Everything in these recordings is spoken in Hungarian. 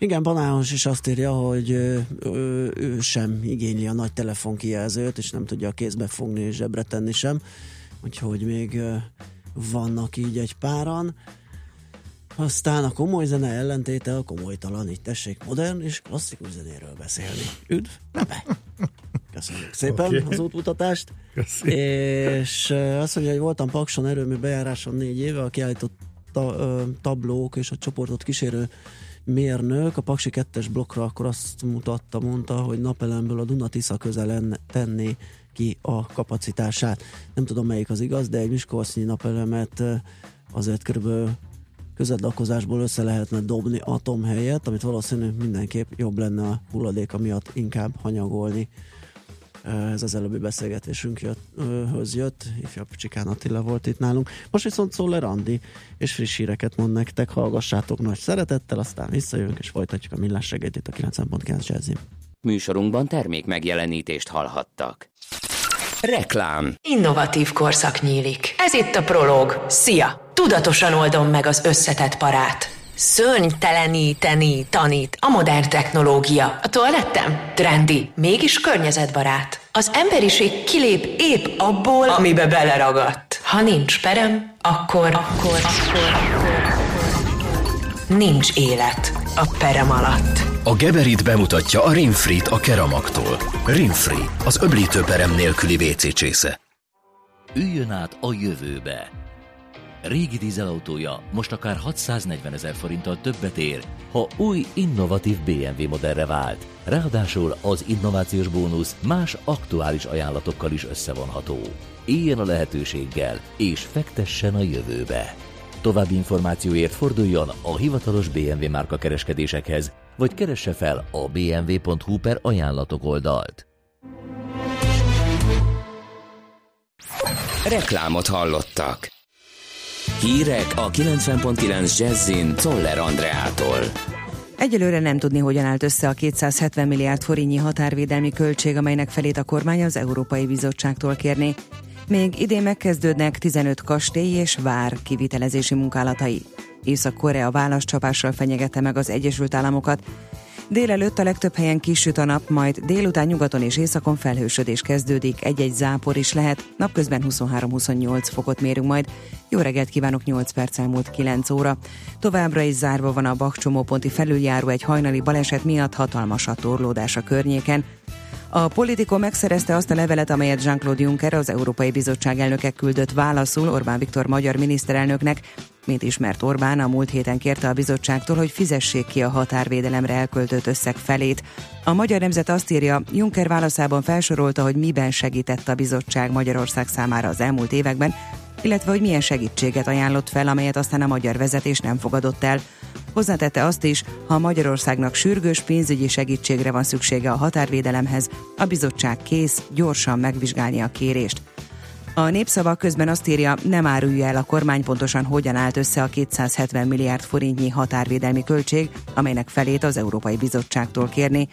Igen, Banános is azt írja, hogy ő, ő, ő sem igényli a nagy telefonkijelzőt, és nem tudja a kézbe fogni és zsebre tenni sem. Úgyhogy még vannak így egy páran. Aztán a komoly zene ellentéte a komolytalan, így tessék modern és klasszikus zenéről beszélni. Üdv, be! Köszönjük szépen okay. az útmutatást. Köszönjük. És azt mondja, hogy voltam Pakson erőmű bejáráson négy éve, a kiállított ta, tablók és a csoportot kísérő mérnök a Paksi 2-es blokkra akkor azt mutatta, mondta, hogy napelemből a Dunatisza közel tenné ki a kapacitását. Nem tudom melyik az igaz, de egy Miskolcnyi napelemet azért körülbelül közedlakozásból össze lehetne dobni atom helyett, amit valószínűleg mindenképp jobb lenne a hulladéka miatt inkább hanyagolni. Ez az előbbi beszélgetésünk jött, höz jött, ifjabb Csikán Attila volt itt nálunk. Most viszont Szoller Andi, és friss híreket mond nektek, hallgassátok nagy szeretettel, aztán visszajövünk és folytatjuk a millás reggelt itt a 9.9 Jazzy. Műsorunkban termék megjelenítést hallhattak. Reklám. Innovatív korszak nyílik. Ez itt a Prolog. Szia! Tudatosan oldom meg az összetett parát. Szörnyteleníteni tanít a modern technológia. A toalettem? Trendi, mégis környezetbarát. Az emberiség kilép épp abból, amibe beleragadt. Ha nincs perem, akkor, akkor, akkor, akkor nincs élet a perem alatt. A Geberit bemutatja a Rinfrit a Keramaktól. Rinfri, az öblítő perem nélküli WC csésze. Üljön át a jövőbe. Régi dízelautója most akár 640 ezer forinttal többet ér, ha új, innovatív BMW modellre vált. Ráadásul az innovációs bónusz más aktuális ajánlatokkal is összevonható. Éljen a lehetőséggel, és fektessen a jövőbe. További információért forduljon a hivatalos BMW márka kereskedésekhez, vagy keresse fel a bmw.hu per ajánlatok oldalt. Reklámot hallottak. Hírek a 90.9 Jazzin Toller Andreától. Egyelőre nem tudni, hogyan állt össze a 270 milliárd forintnyi határvédelmi költség, amelynek felét a kormány az Európai Bizottságtól kérné. Még idén megkezdődnek 15 kastély és vár kivitelezési munkálatai. Észak-Korea válaszcsapással fenyegette meg az Egyesült Államokat. Délelőtt a legtöbb helyen kisüt a nap, majd délután nyugaton és északon felhősödés kezdődik, egy-egy zápor is lehet, napközben 23-28 fokot mérünk majd. Jó reggelt kívánok, 8 perc elmúlt 9 óra. Továbbra is zárva van a Bakcsomóponti felüljáró egy hajnali baleset miatt hatalmas a torlódás a környéken. A Politico megszerezte azt a levelet, amelyet Jean-Claude Juncker, az Európai Bizottság elnöke küldött válaszul Orbán Viktor magyar miniszterelnöknek. Mint ismert Orbán, a múlt héten kérte a bizottságtól, hogy fizessék ki a határvédelemre elköltött összeg felét. A Magyar Nemzet azt írja, Juncker válaszában felsorolta, hogy miben segített a bizottság Magyarország számára az elmúlt években, illetve hogy milyen segítséget ajánlott fel, amelyet aztán a magyar vezetés nem fogadott el. Hozzátette azt is, ha Magyarországnak sürgős pénzügyi segítségre van szüksége a határvédelemhez, a bizottság kész gyorsan megvizsgálni a kérést. A népszava közben azt írja, nem árulja el a kormány pontosan hogyan állt össze a 270 milliárd forintnyi határvédelmi költség, amelynek felét az Európai Bizottságtól kérni.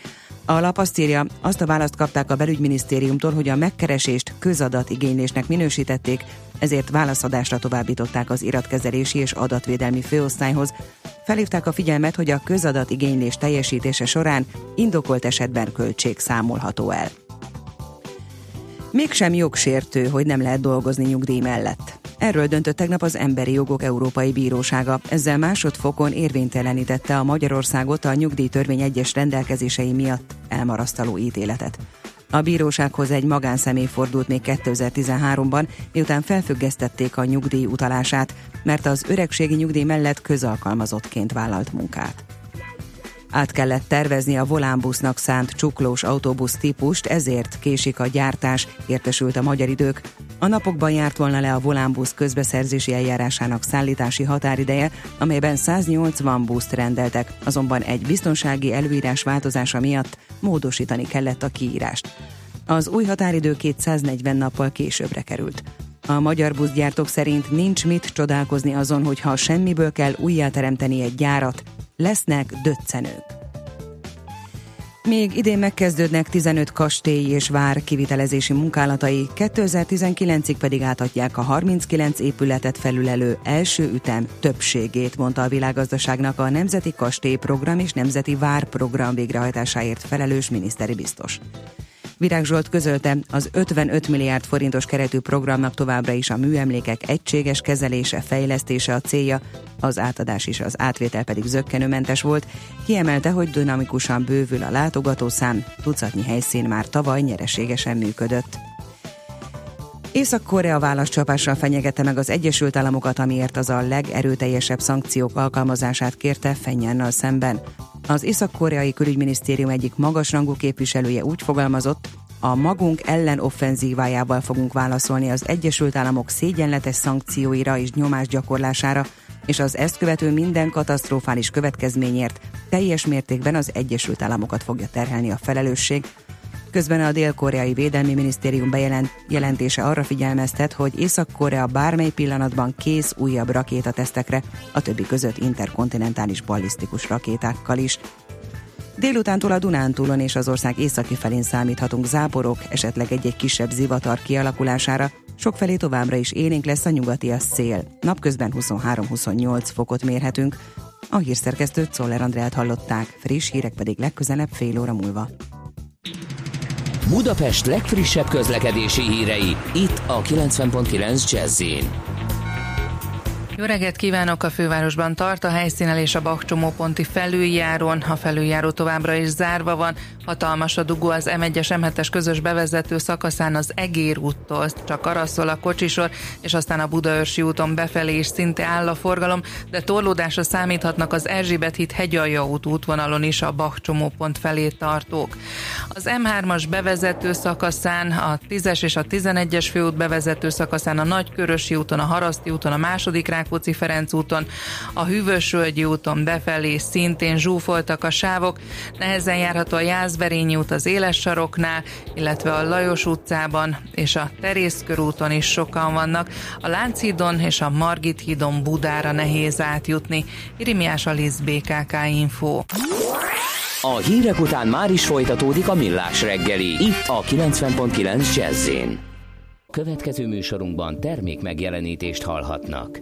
A lap azt írja, azt a választ kapták a belügyminisztériumtól, hogy a megkeresést közadatigénylésnek minősítették, ezért válaszadásra továbbították az iratkezelési és adatvédelmi főosztályhoz. Felhívták a figyelmet, hogy a közadatigénylés teljesítése során indokolt esetben költség számolható el. Mégsem jogsértő, hogy nem lehet dolgozni nyugdíj mellett. Erről döntött tegnap az Emberi Jogok Európai Bírósága. Ezzel másodfokon érvénytelenítette a Magyarországot a nyugdíjtörvény egyes rendelkezései miatt elmarasztaló ítéletet. A bírósághoz egy magánszemély fordult még 2013-ban, miután felfüggesztették a nyugdíj utalását, mert az öregségi nyugdíj mellett közalkalmazottként vállalt munkát. Át kellett tervezni a volánbusznak szánt csuklós autóbusz típust, ezért késik a gyártás, értesült a magyar idők. A napokban járt volna le a volánbusz közbeszerzési eljárásának szállítási határideje, amelyben 180 buszt rendeltek, azonban egy biztonsági előírás változása miatt módosítani kellett a kiírást. Az új határidő 240 nappal későbbre került. A magyar buszgyártók szerint nincs mit csodálkozni azon, hogy ha semmiből kell újjáteremteni egy gyárat, lesznek döccenők. Még idén megkezdődnek 15 kastély és vár kivitelezési munkálatai, 2019-ig pedig átadják a 39 épületet felülelő első ütem többségét, mondta a világgazdaságnak a Nemzeti Kastély Program és Nemzeti Vár Program végrehajtásáért felelős miniszteri biztos. Virág Zsolt közölte, az 55 milliárd forintos keretű programnak továbbra is a műemlékek egységes kezelése, fejlesztése a célja, az átadás és az átvétel pedig zöggenőmentes volt. Kiemelte, hogy dinamikusan bővül a látogatószám, tucatnyi helyszín már tavaly nyereségesen működött. Észak-Korea válaszcsapással fenyegette meg az Egyesült Államokat, amiért az a legerőteljesebb szankciók alkalmazását kérte Fenyánnal szemben. Az Észak-Koreai Külügyminisztérium egyik magasrangú képviselője úgy fogalmazott, a magunk ellen offenzívájával fogunk válaszolni az Egyesült Államok szégyenletes szankcióira és nyomás gyakorlására, és az ezt követő minden katasztrofális következményért teljes mértékben az Egyesült Államokat fogja terhelni a felelősség, Közben a dél-koreai védelmi minisztérium bejelentése arra figyelmeztet, hogy Észak-Korea bármely pillanatban kész újabb rakétatesztekre, a többi között interkontinentális ballisztikus rakétákkal is. Délutántól a Dunántúlon és az ország északi felén számíthatunk záporok, esetleg egy-egy kisebb zivatar kialakulására, sokfelé továbbra is élénk lesz a nyugati a szél. Napközben 23-28 fokot mérhetünk. A hírszerkesztőt Szoller Andrát hallották, friss hírek pedig legközelebb fél óra múlva. Budapest legfrissebb közlekedési hírei, itt a 90.9 jazz jó reggelt kívánok! A fővárosban tart a helyszínelés a Bakcsomóponti felüljárón. A felüljáró továbbra is zárva van. Hatalmas a dugó az M1-es M7-es közös bevezető szakaszán az Egér úttól, csak karaszol a kocsisor, és aztán a Budaörsi úton befelé is szinte áll a forgalom, de torlódásra számíthatnak az Erzsébet híd hegyalja út útvonalon is a Bakcsomópont felé tartók. Az M3-as bevezető szakaszán, a 10-es és a 11-es főút bevezető szakaszán, a Nagykörösi úton, a Haraszti úton, a második Rákóczi Ferenc úton, a Hűvösvölgyi úton befelé szintén zsúfoltak a sávok, nehezen járható a Jászberényi út az Éles saroknál, illetve a Lajos utcában és a Terészkörúton is sokan vannak. A Lánchídon és a Margit hídon Budára nehéz átjutni. Irimiás Alisz BKK Info. A hírek után már is folytatódik a millás reggeli, itt a 90.9 jazz Következő műsorunkban termék megjelenítést hallhatnak.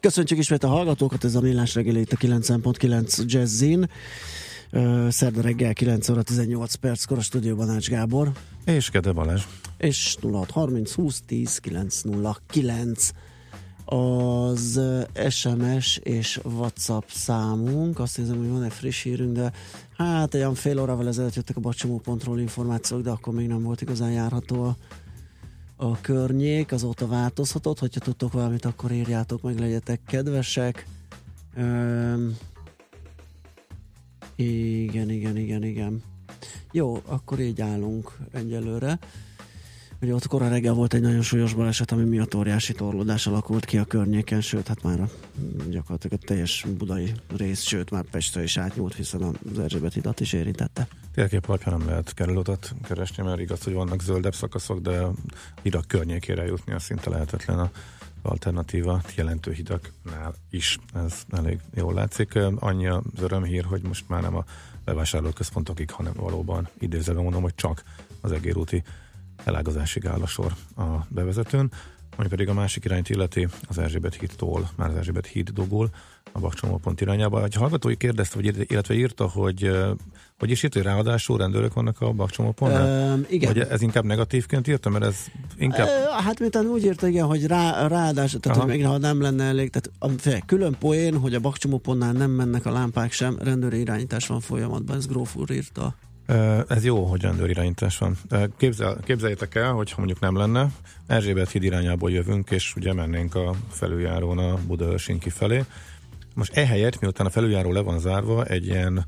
Köszöntjük ismét a hallgatókat, ez a Millás reggeli itt a 9.9 Jazzin. Szerda reggel 9 óra 18 perckor a stúdióban Ács Gábor. És Kede Balázs. És 0630 20 10 909 az SMS és WhatsApp számunk. Azt hiszem, hogy van egy friss hírünk, de hát olyan fél órával ezelőtt jöttek a bacsomó.ról információk, de akkor még nem volt igazán járható a, a környék. Azóta változhatott, hogyha tudtok valamit, akkor írjátok meg, legyetek kedvesek. Üm, igen, igen, igen, igen. Jó, akkor így állunk egyelőre. Ugye ott kora reggel volt egy nagyon súlyos baleset, ami miatt óriási torlódás alakult ki a környéken, sőt, hát már gyakorlatilag a teljes budai rész, sőt, már Pestre is átnyúlt, hiszen az Erzsébet hidat is érintette. Térkép alapján nem lehet kerülőutat keresni, mert igaz, hogy vannak zöldebb szakaszok, de hidak környékére jutni a szinte lehetetlen a alternatíva jelentő hidaknál is. Ez elég jól látszik. Annyi az örömhír, hogy most már nem a bevásárlóközpontokig, hanem valóban idézőben mondom, hogy csak az egérúti elágazásig áll a sor a bevezetőn, ami pedig a másik irányt illeti az Erzsébet hídtól, már az Erzsébet híd dugul a Bakcsomópont irányába. Egy hallgatói kérdezte, vagy, illetve írta, hogy hogy is írt, hogy ráadásul rendőrök vannak a Bakcsomópontnál? Um, igen. Vagy ez inkább negatívként írta, mert ez inkább... Uh, hát miután úgy írta, igen, hogy rá, ráadásul, tehát hogy még ha nem lenne elég, tehát a, fél, külön poén, hogy a Bakcsomópontnál nem mennek a lámpák sem, rendőri irányítás van folyamatban, ez Gróf úr írta. Ez jó, hogy rendőrirányítás van. Képzel, képzeljétek el, hogy ha mondjuk nem lenne, Erzsébet híd irányából jövünk, és ugye mennénk a felüljárón a Budaörsinki felé. Most ehelyett, miután a felüljáró le van zárva, egy ilyen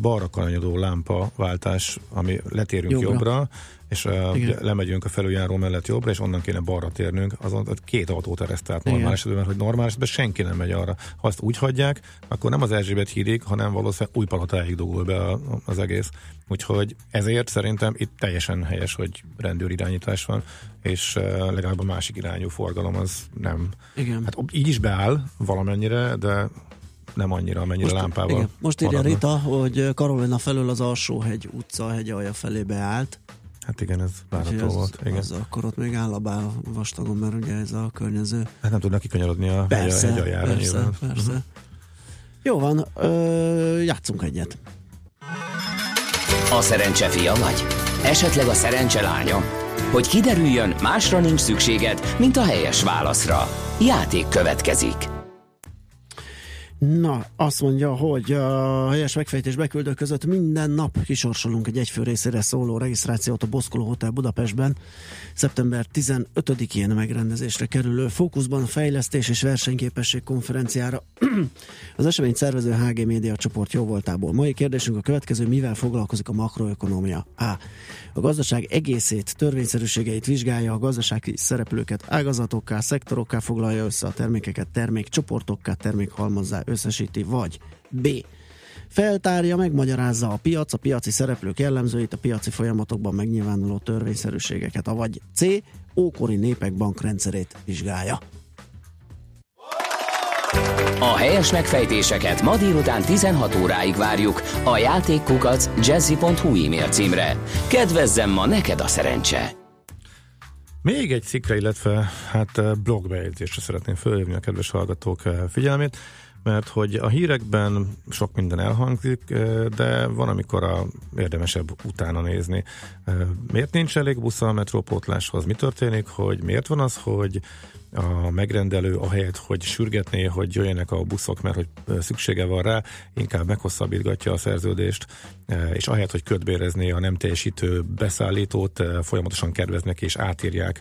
balra kanyarodó lámpa váltás, ami letérünk jobbra, jobbra és uh, lemegyünk a felüljáró mellett jobbra, és onnan kéne balra térnünk, azon két autót ereszt át normál esetben, hogy normál esetben senki nem megy arra. Ha azt úgy hagyják, akkor nem az Erzsébet hídig, hanem valószínűleg új palotáig dugul be az egész. Úgyhogy ezért szerintem itt teljesen helyes, hogy rendőrirányítás van, és legalább a másik irányú forgalom az nem. Igen. Hát így is beáll valamennyire, de nem annyira, amennyire most, lámpával. Igen. Most írja Rita, hogy Karolina felől az Alsóhegy utca hegy alja felé beállt. Hát igen, ez várható az, volt. Igen. Az akkor ott még áll a bál vastagon, mert ugye ez a környező. Hát nem tudnak kikanyarodni a persze, hegy, aljára persze, nyilván. Persze. Uh-huh. Jó van, ö, játszunk egyet. A szerencse fia vagy? Esetleg a szerencse lánya? Hogy kiderüljön, másra nincs szükséged, mint a helyes válaszra. Játék következik. Na, azt mondja, hogy a helyes megfejtés beküldők között minden nap kisorsolunk egy egyfő részére szóló regisztrációt a Boszkoló Hotel Budapestben. Szeptember 15-én megrendezésre kerülő fókuszban fejlesztés és versenyképesség konferenciára az esemény szervező HG Média csoport jóvoltából. Mai kérdésünk a következő, mivel foglalkozik a makroökonomia? A. A gazdaság egészét, törvényszerűségeit vizsgálja, a gazdasági szereplőket ágazatokká, szektorokká foglalja össze a termékeket, termékcsoportokká, termékhalmazzá összesíti, vagy B. Feltárja, megmagyarázza a piac, a piaci szereplők jellemzőit, a piaci folyamatokban megnyilvánuló törvényszerűségeket, vagy C. Ókori népek bankrendszerét vizsgálja. A helyes megfejtéseket ma délután 16 óráig várjuk a játékkukac jazzy.hu e-mail címre. Kedvezzem ma neked a szerencse! Még egy cikkre, illetve hát blogbejegyzésre szeretném fölhívni a kedves hallgatók figyelmét mert hogy a hírekben sok minden elhangzik, de van, amikor a érdemesebb utána nézni. Miért nincs elég busz a metrópótláshoz? Mi történik, hogy miért van az, hogy a megrendelő ahelyett, hogy sürgetné, hogy jöjjenek a buszok, mert hogy szüksége van rá, inkább meghosszabbítgatja a szerződést, és ahelyett, hogy ködbérezné a nem teljesítő beszállítót, folyamatosan kedveznek és átírják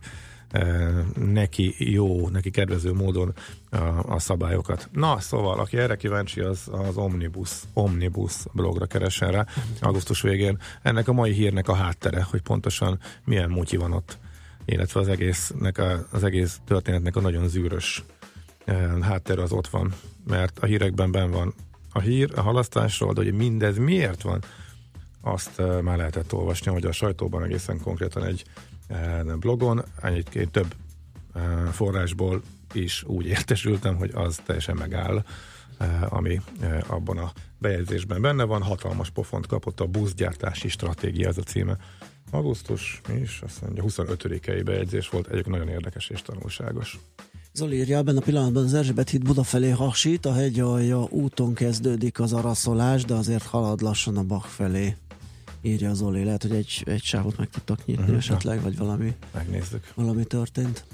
neki jó, neki kedvező módon a, a szabályokat. Na, szóval, aki erre kíváncsi, az az Omnibus, Omnibus blogra keressen rá augusztus végén. Ennek a mai hírnek a háttere, hogy pontosan milyen mutyi van ott, illetve az egésznek a, az egész történetnek a nagyon zűrös háttere az ott van, mert a hírekben ben van a hír a halasztásról, de hogy mindez miért van, azt már lehetett olvasni, hogy a sajtóban egészen konkrétan egy blogon, egy több forrásból is úgy értesültem, hogy az teljesen megáll, ami abban a bejegyzésben benne van. Hatalmas pofont kapott a buszgyártási stratégia, ez a címe. Augusztus, is, azt mondja, 25-i bejegyzés volt, egyik nagyon érdekes és tanulságos. Zoli írja, ebben a pillanatban az Erzsébet híd Buda felé hasít, a hegyalja úton kezdődik az araszolás, de azért halad lassan a Bach felé. Írja Zoli, lehet, hogy egy, egy sávot meg tudtak nyitni uh-huh. esetleg, vagy valami, Megnézzük. valami történt.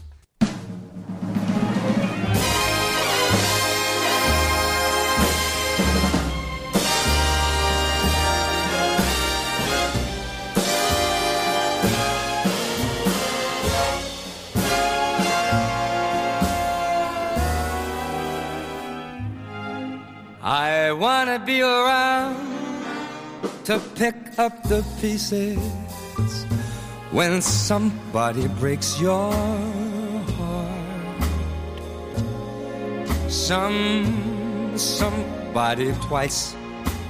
I wanna be around to pick up the pieces when somebody breaks your heart. Some somebody twice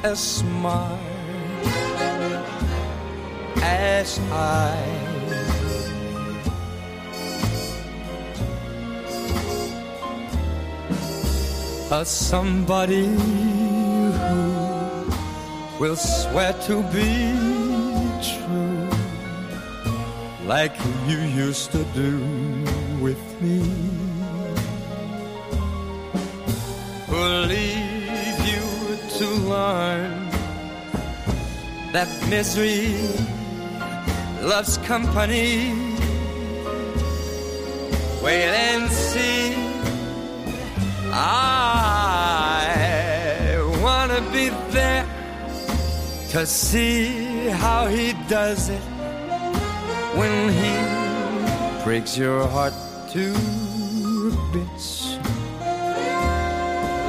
as smart as I. A somebody will swear to be true like you used to do with me. Who'll leave you to learn that misery loves company. Wait and see. I to see how he does it when he breaks your heart to bits.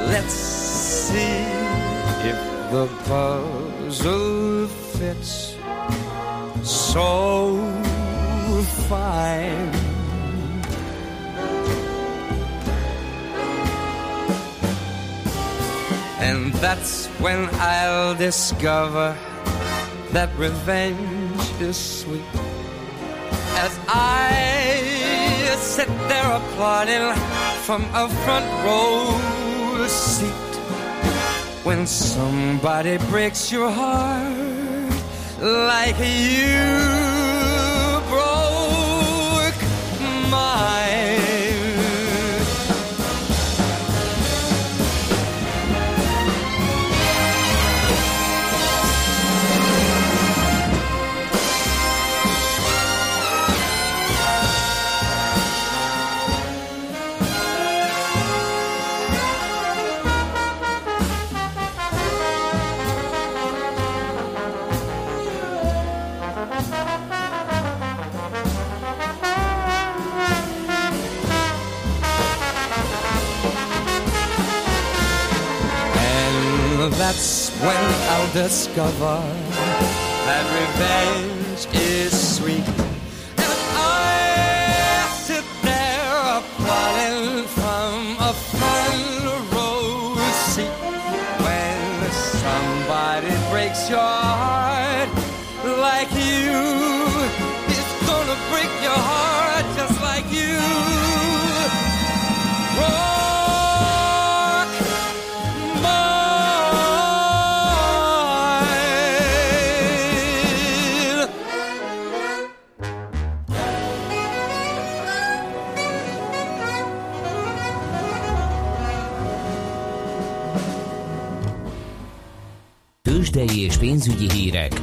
Let's see if the puzzle fits so fine. And that's when I'll discover that revenge is sweet. As I sit there applauding from a front row seat. When somebody breaks your heart like you discover that revenge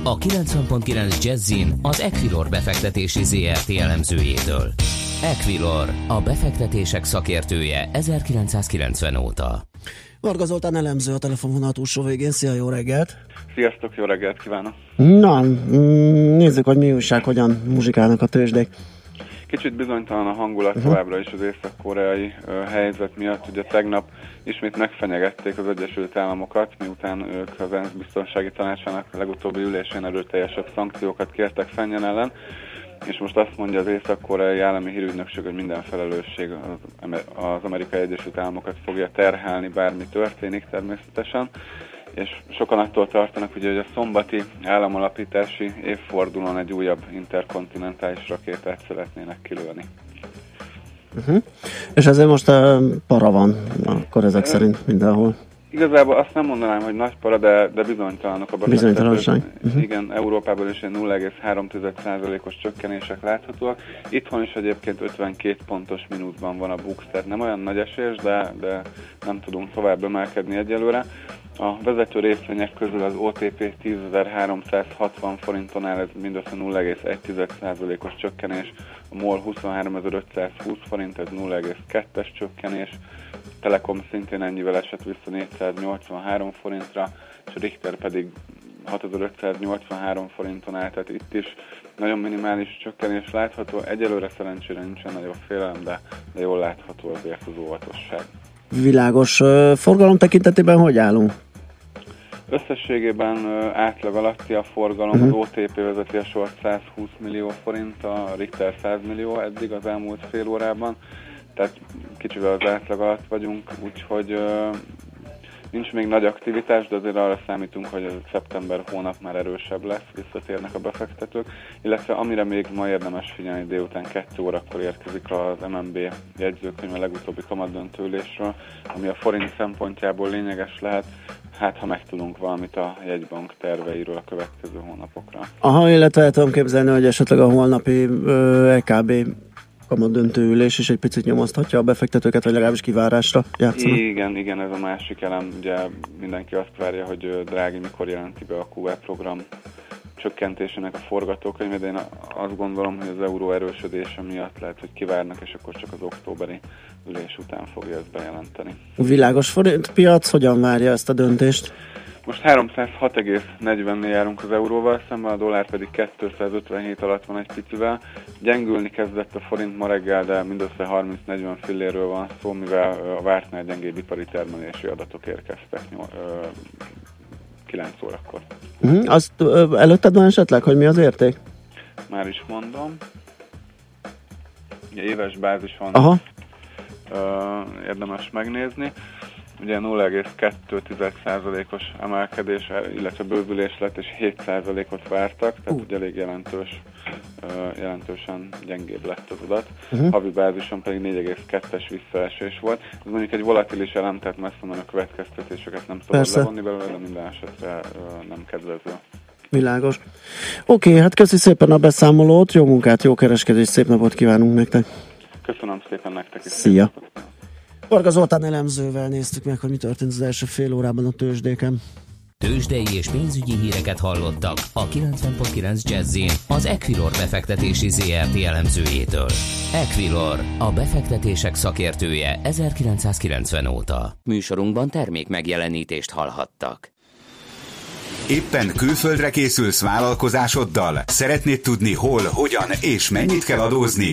a 90.9 Jazzin az Equilor befektetési ZRT elemzőjétől. Equilor, a befektetések szakértője 1990 óta. Varga Zoltán elemző a telefonvonal túlsó végén. Szia, jó reggelt! Sziasztok, jó reggelt kívánok! Na, mm, nézzük, hogy mi újság, hogyan muzsikálnak a tőzsdék. Kicsit bizonytalan a hangulat uh-huh. továbbra is az észak-koreai helyzet miatt. Ugye tegnap ismét megfenyegették az Egyesült Államokat, miután ők az ENSZ biztonsági tanácsának legutóbbi ülésén erőteljesebb szankciókat kértek Fennyen ellen. és most azt mondja az észak-koreai állami hírügynökség, hogy minden felelősség az Amerikai Egyesült Államokat fogja terhelni, bármi történik természetesen és sokan attól tartanak, ugye, hogy a szombati államalapítási évfordulón egy újabb interkontinentális rakétát szeretnének kilőni. Uh-huh. És ezért most uh, para van, akkor ezek uh, szerint mindenhol. Igazából azt nem mondanám, hogy nagy para, de, de bizonytalanok a Bizonytalanság. Uh-huh. Igen, Európában is 0,3%-os csökkenések láthatóak. Itthon is egyébként 52 pontos mínuszban van a BUX, tehát nem olyan nagy esés, de, de nem tudunk tovább emelkedni egyelőre. A vezető részvények közül az OTP 10.360 forinton áll, ez mindössze 0,1%-os csökkenés, a MOL 23.520 forint, ez 0,2-es csökkenés, Telekom szintén ennyivel esett vissza 483 forintra, és a Richter pedig 6583 forinton áll, tehát itt is nagyon minimális csökkenés látható. Egyelőre szerencsére nincsen nagyobb félelem, de, de jól látható azért az óvatosság. Világos. Forgalom tekintetében hogy állunk? Összességében átlag alatti a forgalom, uh-huh. az OTP vezeti a sort 120 millió forint, a Richter 100 millió eddig az elmúlt fél órában, tehát kicsivel az átlag alatt vagyunk, úgyhogy nincs még nagy aktivitás, de azért arra számítunk, hogy a szeptember hónap már erősebb lesz, visszatérnek a befektetők, illetve amire még ma érdemes figyelni, délután 2 órakor érkezik az MNB jegyzőkönyv a legutóbbi kamadöntőlésről, ami a forint szempontjából lényeges lehet, hát ha megtudunk valamit a jegybank terveiről a következő hónapokra. Aha, illetve el tudom képzelni, hogy esetleg a holnapi EKB kamat döntőülés is egy picit nyomaszthatja a befektetőket, vagy legalábbis kivárásra játszanak. Igen, igen, ez a másik elem. Ugye mindenki azt várja, hogy Drági mikor jelenti be a QE program csökkentésének a forgatókönyve, de én azt gondolom, hogy az euró erősödése miatt lehet, hogy kivárnak, és akkor csak az októberi ülés után fogja ezt bejelenteni. Világos forint piac hogyan várja ezt a döntést? Most 306,40-nél járunk az euróval, szemben a dollár pedig 257 alatt van egy picivel. Gyengülni kezdett a forint ma reggel, de mindössze 30-40 fillérről van szó, mivel a vártnál gyengébb ipari termelési adatok érkeztek 9 órakor. Uh-huh. Azt előtted van esetleg, hogy mi az érték? Már is mondom. Ugye éves bázis van. Aha. Uh, érdemes megnézni. Ugye 0,2%-os emelkedés, illetve bővülés lett, és 7%-ot vártak, tehát uh. ugye elég jelentős, jelentősen gyengébb lett az adat. Uh-huh. Havi bázison pedig 4,2-es visszaesés volt. Ez mondjuk egy volatilis elem, tehát messze a következtetéseket nem szabad levonni belőle, de minden esetre nem kedvező. Világos. Oké, okay, hát köszi szépen a beszámolót, jó munkát, jó kereskedést, szép napot kívánunk nektek. Köszönöm szépen nektek is. Szia! Varga Zoltán elemzővel néztük meg, hogy mi történt az első fél órában a tőzsdéken. Tőzsdei és pénzügyi híreket hallottak a 90.9 jazz az Equilor befektetési ZRT elemzőjétől. Equilor, a befektetések szakértője 1990 óta. Műsorunkban termék megjelenítést hallhattak. Éppen külföldre készülsz vállalkozásoddal? Szeretnéd tudni hol, hogyan és mennyit kell adózni?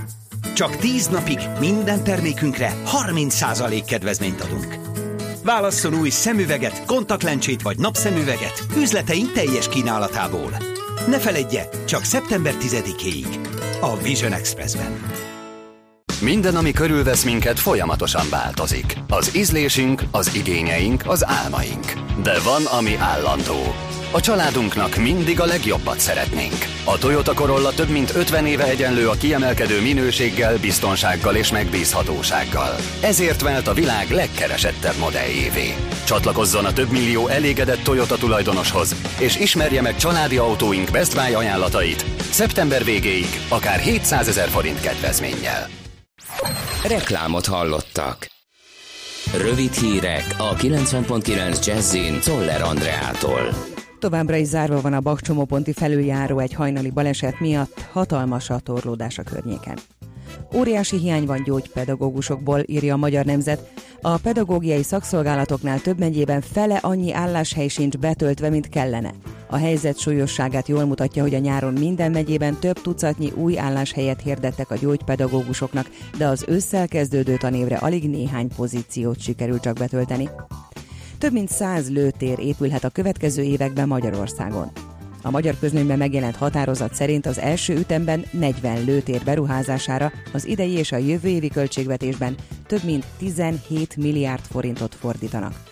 Csak 10 napig minden termékünkre 30% kedvezményt adunk. Válasszon új szemüveget, kontaktlencsét vagy napszemüveget üzleteink teljes kínálatából. Ne feledje, csak szeptember 10-éig. A Vision Expressben. Minden, ami körülvesz minket, folyamatosan változik. Az ízlésünk, az igényeink, az álmaink. De van, ami állandó a családunknak mindig a legjobbat szeretnénk. A Toyota Corolla több mint 50 éve egyenlő a kiemelkedő minőséggel, biztonsággal és megbízhatósággal. Ezért vált a világ legkeresettebb modelljévé. Csatlakozzon a több millió elégedett Toyota tulajdonoshoz, és ismerje meg családi autóink Best Buy ajánlatait. Szeptember végéig akár 700 ezer forint kedvezménnyel. Reklámot hallottak. Rövid hírek a 90.9 Jazzin Toller Andreától. Továbbra is zárva van a Bakcsomóponti felüljáró egy hajnali baleset miatt, hatalmas a torlódás a környéken. Óriási hiány van gyógypedagógusokból, írja a Magyar Nemzet. A pedagógiai szakszolgálatoknál több megyében fele annyi álláshely sincs betöltve, mint kellene. A helyzet súlyosságát jól mutatja, hogy a nyáron minden megyében több tucatnyi új álláshelyet hirdettek a gyógypedagógusoknak, de az ősszel kezdődő tanévre alig néhány pozíciót sikerült csak betölteni. Több mint száz lőtér épülhet a következő években Magyarországon. A magyar közlönyben megjelent határozat szerint az első ütemben 40 lőtér beruházására az idei és a jövő évi költségvetésben több mint 17 milliárd forintot fordítanak.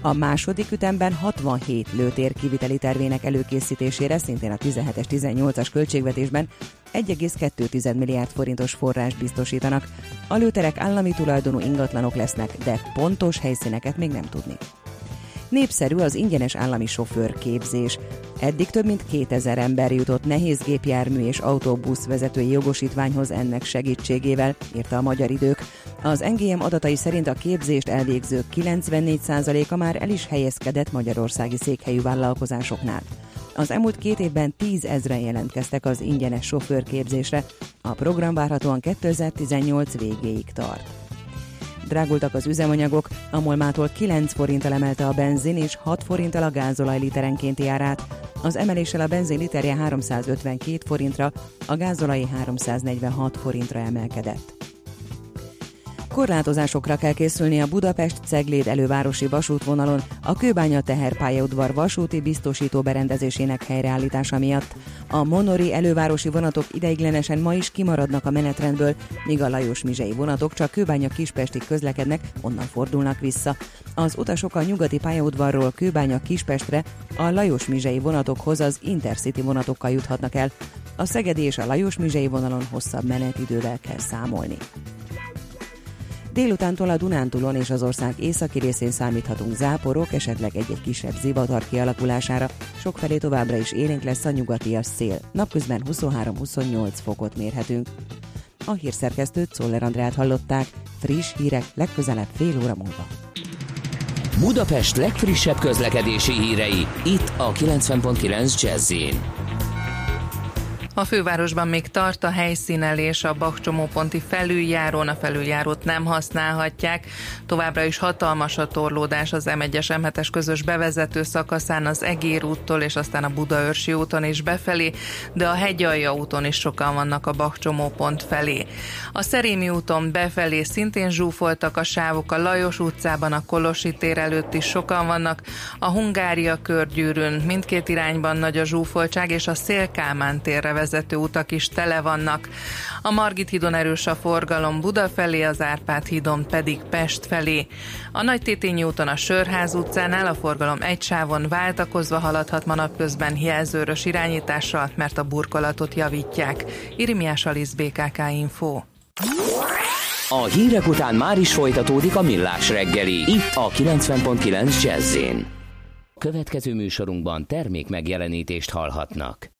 A második ütemben 67 lőtér kiviteli tervének előkészítésére, szintén a 17-es 18-as költségvetésben 1,2 milliárd forintos forrás biztosítanak. A lőterek állami tulajdonú ingatlanok lesznek, de pontos helyszíneket még nem tudni. Népszerű az ingyenes állami sofőrképzés. Eddig több mint 2000 ember jutott nehéz gépjármű és autóbusz vezetői jogosítványhoz ennek segítségével, írta a Magyar Idők. Az NGM adatai szerint a képzést elvégzők 94%-a már el is helyezkedett magyarországi székhelyű vállalkozásoknál. Az elmúlt két évben 10 ezren jelentkeztek az ingyenes sofőrképzésre, a program várhatóan 2018 végéig tart. Drágultak az üzemanyagok, a Molmától 9 forinttal emelte a benzin és 6 forinttal a gázolaj literenkénti árát. Az emeléssel a benzin literje 352 forintra, a gázolai 346 forintra emelkedett. Korlátozásokra kell készülni a Budapest-Cegléd elővárosi vasútvonalon a Kőbánya teherpályaudvar vasúti biztosító berendezésének helyreállítása miatt. A Monori elővárosi vonatok ideiglenesen ma is kimaradnak a menetrendből, míg a Lajos Mizsei vonatok csak Kőbánya Kispestig közlekednek, onnan fordulnak vissza. Az utasok a nyugati pályaudvarról Kőbánya Kispestre a Lajos Mizsei vonatokhoz az Intercity vonatokkal juthatnak el. A Szegedi és a Lajos Mizsei vonalon hosszabb menetidővel kell számolni. Délutántól a Dunántúlon és az ország északi részén számíthatunk záporok, esetleg egy-egy kisebb zivatar kialakulására, sokfelé továbbra is élénk lesz a nyugatias szél. Napközben 23-28 fokot mérhetünk. A hírszerkesztőt Szoller Andrát hallották, friss hírek legközelebb fél óra múlva. Budapest legfrissebb közlekedési hírei, itt a 90.9 jazz a fővárosban még tart a helyszínelés a Bakcsomóponti felüljáron, a felüljárót nem használhatják. Továbbra is hatalmas a torlódás az M1-es M7-es közös bevezető szakaszán az Egér úttól és aztán a Budaörsi úton is befelé, de a Hegyalja úton is sokan vannak a Bakcsomópont felé. A Szerémi úton befelé szintén zsúfoltak a sávok, a Lajos utcában, a Kolosi tér előtt is sokan vannak, a Hungária körgyűrűn mindkét irányban nagy a zsúfoltság, és a Szélkámán térre vezető utak is tele vannak. A Margit hídon erős a forgalom Buda felé, az Árpád hídon pedig Pest felé. A Nagy Tétényi úton a Sörház utcánál a forgalom egy sávon váltakozva haladhat ma napközben jelzőrös irányítással, mert a burkolatot javítják. Irimiás Alisz BKK Info. A hírek után már is folytatódik a millás reggeli, itt a 90.9 jazz Következő műsorunkban termék megjelenítést hallhatnak.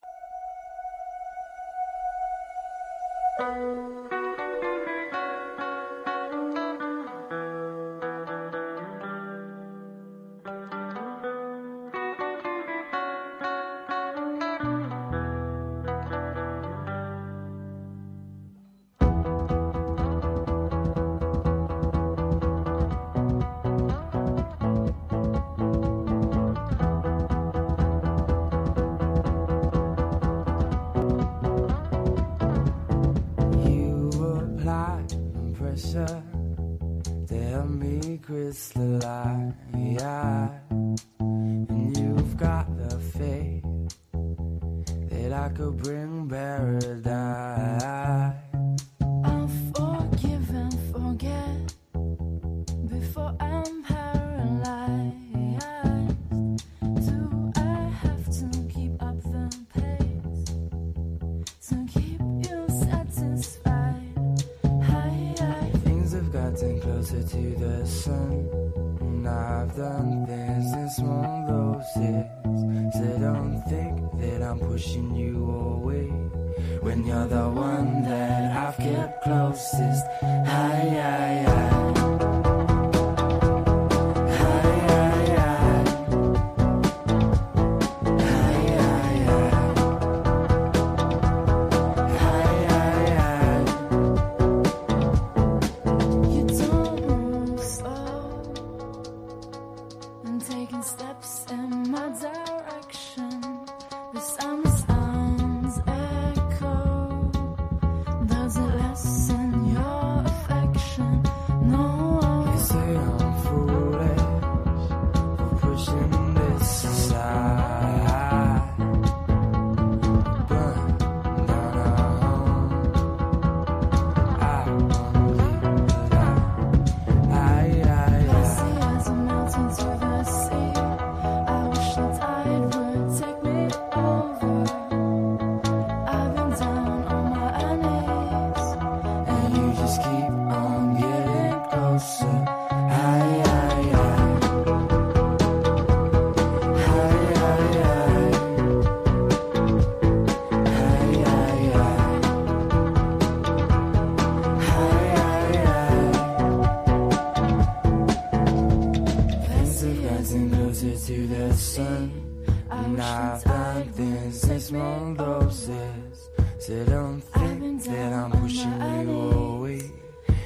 I've been six small doses. So don't think that I'm pushing you away.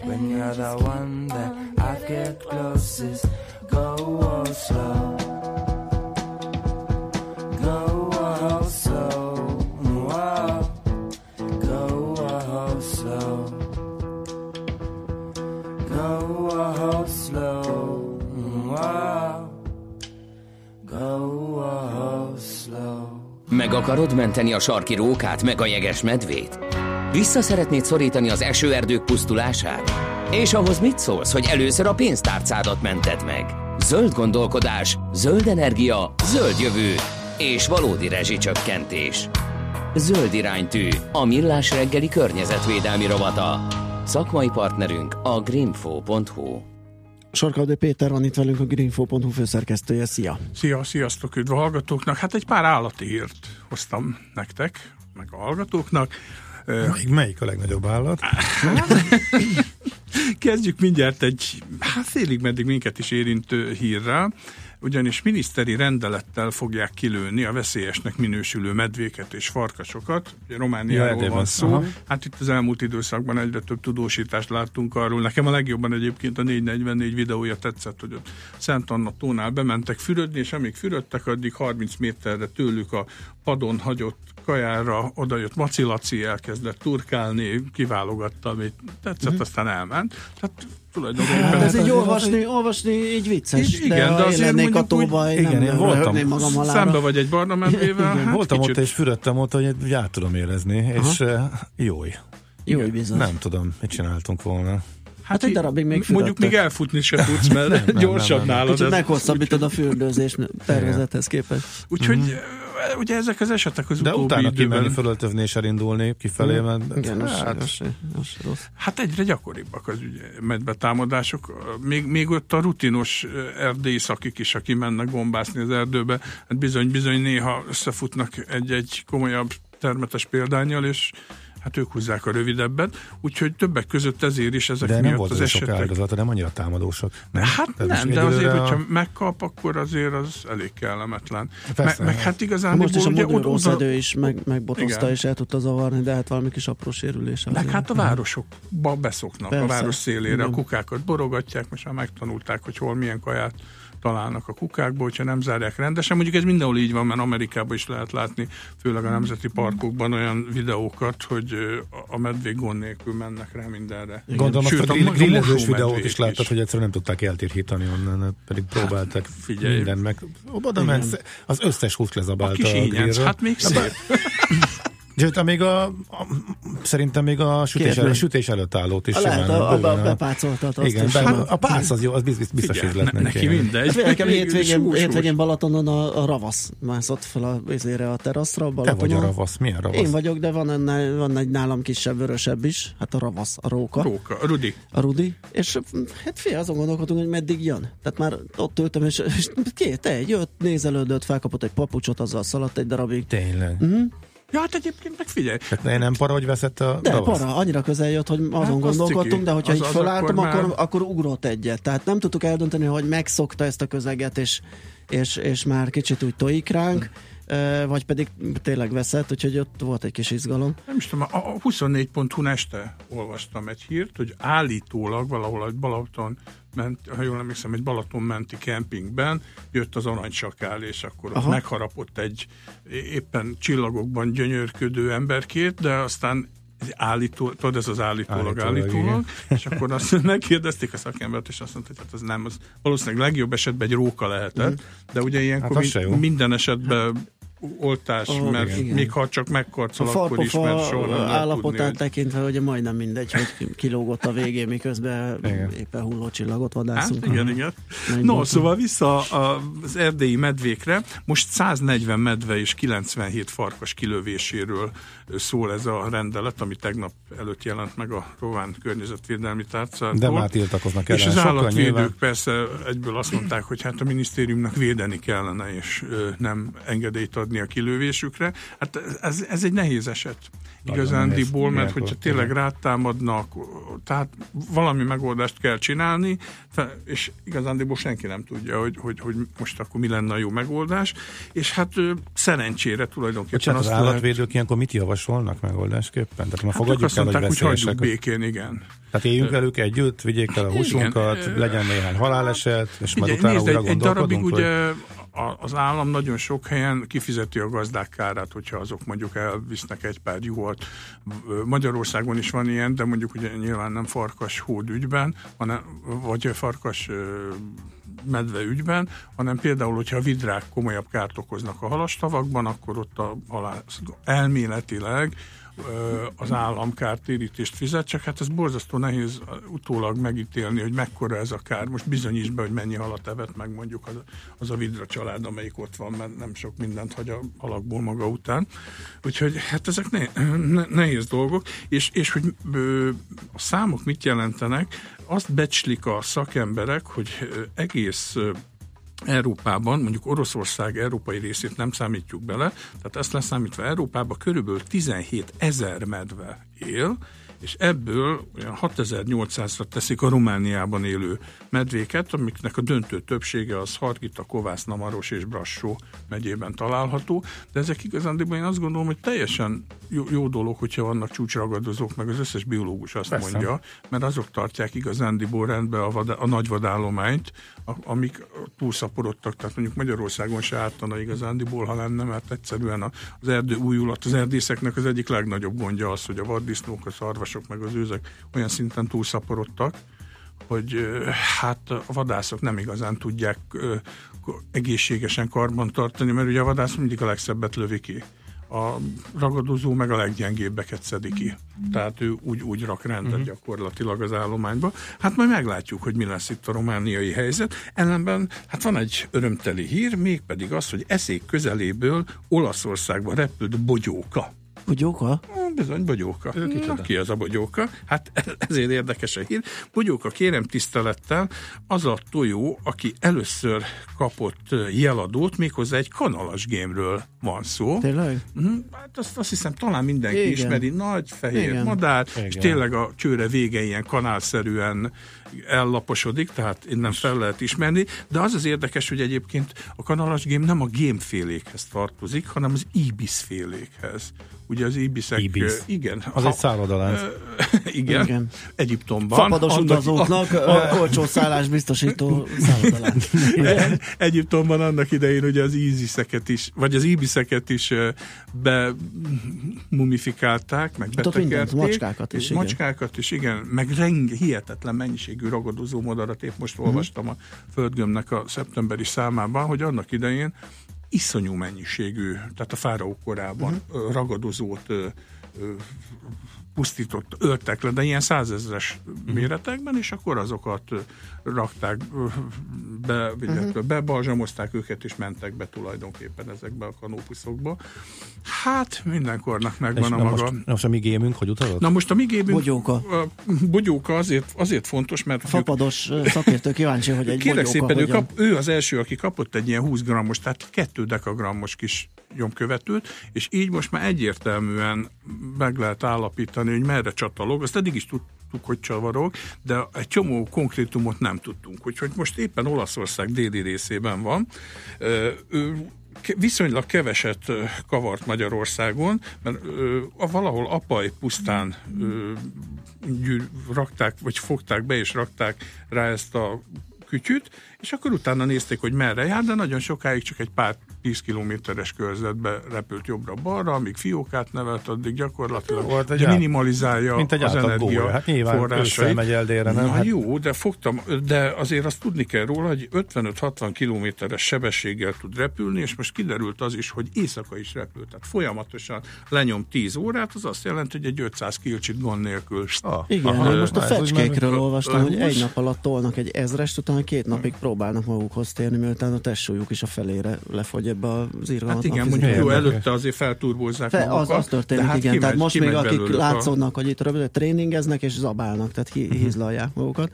When you're the one that I get closest, go slow. Akarod menteni a sarki rókát, meg a jeges medvét? Vissza szeretnéd szorítani az esőerdők pusztulását? És ahhoz mit szólsz, hogy először a pénztárcádat mented meg? Zöld gondolkodás, zöld energia, zöld jövő és valódi rezsicsökkentés. Zöld iránytű, a millás reggeli környezetvédelmi rovata. Szakmai partnerünk a greenfo.hu. Sarkaldő Péter van itt velünk, a greenfo.hu főszerkesztője. Szia! Szia, sziasztok, üdv a hallgatóknak. Hát egy pár állati hírt hoztam nektek, meg a hallgatóknak. Melyik, melyik a legnagyobb állat? Kezdjük mindjárt egy, hát félig meddig minket is érintő hírrel, ugyanis miniszteri rendelettel fogják kilőni a veszélyesnek minősülő medvéket és farkasokat. Ugye Romániáról Ja, van van. szó. Aha. Hát itt az elmúlt időszakban egyre több tudósítást láttunk arról. Nekem a legjobban egyébként a 444 videója tetszett, hogy ott Szent Anna tónál bementek fürödni, és amíg fürödtek, addig 30 méterre tőlük a padon hagyott kajára oda jött Macilaci, elkezdett turkálni, kiválogatta, amit tetszett, Mhm. aztán elment. Tehát tulajdonképpen... Hát ez így olvasni, olvasni így vicces, Így, de, igen, de azért lennék a mondjuk úgy- tóba, én igen, nem én voltam. magam alá. Szembe vagy egy barna medvével, hát voltam kicsit... ott, és fürödtem ott, hogy úgy át tudom érezni, Aha. és uh, jó. Jó, bizony. Nem tudom, mit csináltunk volna. Hát egy darabig még Mondjuk fürödtek. még elfutni se tudsz, mert Nem, nem, gyorsabb nem, nem. nálad. Kicsit meghosszabbítod a fürdőzés tervezethez képest. Úgyhogy Mhm. Ugye ezek az esetek az De utána kimenni, időben, fölöltözni és elindulni kifelé, mert Igen, az, hát, az, az rossz. hát egyre gyakoribbak az ugye medvetámadások. Még, még ott a rutinos eh, erdélyi szakik is, akik mennek bombászni az erdőbe, hát bizony-bizony néha összefutnak egy-egy komolyabb termetes példányjal, és hát ők húzzák a rövidebbet, úgyhogy többek között ezért is ezek de nem miatt volt az az sok esetek. áldozata, nem annyira támadósak. Nem? Hát Tehát nem, de azért, egyelőre hogyha a- megkap, akkor azért az elég kellemetlen. Persze. meg, meg hát igazán Most is a ugye, modulószedő is meg, megbotozta Igen. és el tudta zavarni, de hát valami kis apró sérülés. Meg azért. hát a városokba beszoknak, Persze. a város szélére, Igen. a kukákat borogatják, most már megtanulták, hogy hol milyen kaját találnak a kukákból, hogyha nem zárják rendesen. Mondjuk ez mindenhol így van, mert Amerikában is lehet látni, főleg a nemzeti parkokban olyan videókat, hogy a medvék gond nélkül mennek rá mindenre. Gondolom Sőt, a grill, maga grillezős videót is láttad, hogy egyszerűen nem tudták eltirhítani onnan, hát pedig próbáltak figyelj. minden meg. Oda ment, az összes húst A lezabálta kis a grillről. hát még szép. Sőt, még a, a, szerintem még a sütés, előtt, sütés előtt állót is Lehet, simán a, a, a bepácoltat Igen, is. simán. a pász az jó, az biztos, biztos lett ne- neki mindegy. Hát nekem hétvégén, hétvégén. Balatonon a, a ravasz mászott fel a, vizére a teraszra. Te Balatonon. vagy a ravasz, milyen ravasz? Én vagyok, de van, ennál, van egy nálam kisebb, vörösebb is, hát a ravasz, a róka, Róka, Rudi. a Rudi, és hát fél azon gondolkodunk, hogy meddig jön. Tehát már ott ültem, és, és két, egy, jött, nézelődött, felkapott egy papucsot, azzal szaladt egy darabig. Tényleg. Mhm. Ja, hát egyébként meg figyelj, Tehát ne- nem para, hogy veszett a De ravasz? para, annyira közel jött, hogy azon Hát, az gondolkodtunk, ciki. de hogyha Az- így az fölálltam, akkor akkor, már- akkor, akkor ugrott egyet. Tehát nem tudtuk eldönteni, hogy megszokta ezt a közeget, és, és, és már kicsit úgy tojik ránk, ö, vagy pedig tényleg veszett, úgyhogy ott volt egy kis izgalom. nem is tudom, a a 24.hu este olvastam egy hírt, hogy állítólag valahol egy Balaton ment, ha jól emlékszem, egy Balaton menti kempingben jött az aranysakál, és akkor ott megharapott egy éppen csillagokban gyönyörködő emberkét, de aztán állító, tudod, ez az állítólag, Állítólag, állítólag, és akkor azt megkérdezték a szakembert, és azt mondta, hogy hát az nem, az valószínűleg legjobb esetben egy róka lehetett, de ugye ilyenkor Hát mind, minden esetben oltás, Ó, mert igen. még ha csak A megkarcol, akkor is, mert soha nem állapotát tudni, hogy... tekintve, ugye majdnem mindegy, hogy kilógott a végén, miközben Igen. éppen hulló csillagot Hát vadászunk. igen, igen. No, dolog. szóval vissza a- az erdélyi medvékre. Most 140 medve és 97 farkas kilövéséről szól ez a rendelet, ami tegnap előtt jelent meg a Rován Környezetvédelmi Tárcától. De már tiltakoznak És ellen. az Sokan állatvédők nyilván- persze egyből azt mondták, hogy hát a minisztériumnak védeni kellene, és nem engedélyt adni adni a kilövésükre. Hát ez, ez egy nehéz eset. Igazándiból, mert hogyha tényleg rátámadnak, tehát valami megoldást kell csinálni, és igazándiból senki nem tudja, hogy, hogy, hogy most akkor mi lenne a jó megoldás, és hát szerencsére tulajdonképpen Bocsánat, az azt lehet, állatvédők ilyenkor mit javasolnak megoldásképpen? Tehát már Hát fogadjuk azt el, hogy mondták, hogy hagyjuk veszélyesek. békén, igen. Tehát éljünk velük együtt, vigyék el a húsunkat, Igen. legyen néhány haláleset, és majd utána nézd, újra egy, egy darabig hogy- ugye az állam nagyon sok helyen kifizeti a gazdák kárát, hogyha azok mondjuk elvisznek egy pár juhot. Magyarországon is van ilyen, de mondjuk ugye nyilván nem farkas hód ügyben, hanem, vagy farkas medve ügyben, hanem például, hogyha a vidrák komolyabb kárt okoznak a halastavakban, akkor ott a halász elméletileg az állam kártérítést fizet, csak hát ez borzasztó nehéz utólag megítélni, hogy mekkora ez a kár. Most bizonyíts be, hogy mennyi halat evett meg mondjuk az, az a vidra család, amelyik ott van, mert nem sok mindent hagy a halakból maga után. Úgyhogy hát ezek ne, ne, nehéz dolgok, és, és hogy ö, a számok mit jelentenek, azt becslik a szakemberek, hogy egész Európában, mondjuk Oroszország európai részét nem számítjuk bele, tehát ezt leszámítva Európában körülbelül 17 ezer medve él, és ebből olyan 6800-ra teszik a Romániában élő medvéket, amiknek a döntő többsége az Hargita, Kovász, Namaros és Brassó megyében található, de ezek igazándiból én azt gondolom, hogy teljesen jó, jó dolog, hogyha vannak csúcsragadozók, meg az összes biológus azt Persze. mondja, mert azok tartják igazándiból rendbe a, vad, a nagy vadállományt, amik túlszaporodtak, tehát mondjuk Magyarországon se ártana igazándiból, ha lenne, mert egyszerűen az erdő újulat, az erdészeknek az egyik legnagyobb gondja az, hogy a vaddisznók, a szarvasok, meg az őzek olyan szinten túlszaporodtak, hogy hát a vadászok nem igazán tudják egészségesen karban tartani, mert ugye a vadász mindig a legszebbet lövi ki. A ragadozó meg a leggyengébbeket szedi ki. Tehát ő úgy, úgy rak rendet Mhm. gyakorlatilag az állományba. Hát majd meglátjuk, hogy mi lesz itt a romániai helyzet. Ellenben hát van egy örömteli hír, mégpedig az, hogy eszék közeléből Olaszországba repült bogyóka. Bogyóka? Bizony, bogyóka. Na, ki az a bogyóka? Hát ezért érdekes a hír. Bogyóka, kérem tisztelettel, az a tojó, aki először kapott jeladót, méghozzá egy kanalas gémről van szó. Tényleg? Mhm, Hát azt, azt hiszem talán mindenki Igen. Ismeri, nagy fehér Igen. Madár, Igen. és tényleg a csőre vége ilyen kanálszerűen ellaposodik, tehát innen fel lehet ismerni, de az az érdekes, hogy egyébként a kanalas gém nem a gémfélékhez tartozik, hanem az ibiszfélékhez. Ugye az ibiszek... Ibis. Igen. Az egy szállodalánc. igen, Igen. Egyiptomban. Fapados Annak- utazóknak a- a, olcsó szállás biztosító szállodalán. Egyiptomban annak idején ugye az íziszeket is, vagy az íbiszeket is be mumifikálták, meg Hát betekerték. macskákat is, igen. Macskákat is, igen. Meg renge, hihetetlen mennyiségű ragadozó madarat. Épp most Mhm. olvastam a Földgömnek a szeptemberi számában, hogy annak idején iszonyú mennyiségű, tehát a fáraó korában ö, ragadozót pusztított, öltek le, de ilyen százezres Mhm. méretekben, és akkor azokat rakták be, illetve Mhm. bebalzsamozták őket, és mentek be tulajdonképpen ezekbe a kanópuszokba. Hát mindenkornak És megvan a na maga. most, most a mi gémünk, hogy utazott? Na most a mi gépünk... Bogyóka. A bogyóka azért, azért fontos, mert Fapados ö, szakértő kíváncsi, hogy egy Kérlek bogyóka szépen, ő, kap, ő az első, aki kapott egy ilyen 20 grammos, tehát 2 dekagrammos kis nyomkövetőt, és így most már egyértelműen meg lehet állapítani, hogy merre csatalog. Azt eddig is tudtuk, hogy csavarog, de egy csomó konkrétumot nem tudtunk. Úgyhogy most éppen Olaszország déli részében van. Ő viszonylag keveset kavart Magyarországon, mert ö, valahol Apaj pusztán ö, gyűr, rakták, vagy fogták be és rakták rá ezt a kütyüt, és akkor utána nézték, hogy merre jár, de nagyon sokáig csak egy pár 10 kilométeres körzetbe repült jobbra-balra, amíg fiókát nevelt, addig gyakorlatilag Volt egy minimalizálja mint egy az energia. Hát forrásait. megy el délre, nem? Na Hát- jó, de fogtam, de azért azt tudni kell róla, hogy 55-60 kilométeres sebességgel tud repülni, és most kiderült az is, hogy éjszaka is repül. Tehát folyamatosan lenyom 10 órát, az azt jelenti, hogy egy 500 kilcsit gond nélkül. Ah, Igen, aha, én most a fecskékről olvastam, hogy egy nap alatt tolnak egy ezrest, utána két napig próbálnak magukhoz térni, miután a testsúlyuk is a felére lefogy ebbe az irgalmatlan Hát igen, mondjuk jó, előtte azért felturbózzák Fe, az, magukat, az történik, hát igen. kimegy- tehát most még akik belőlük a- látszódnak, hogy itt rövid, tréningeznek és zabálnak, tehát hi, hízlalják magukat.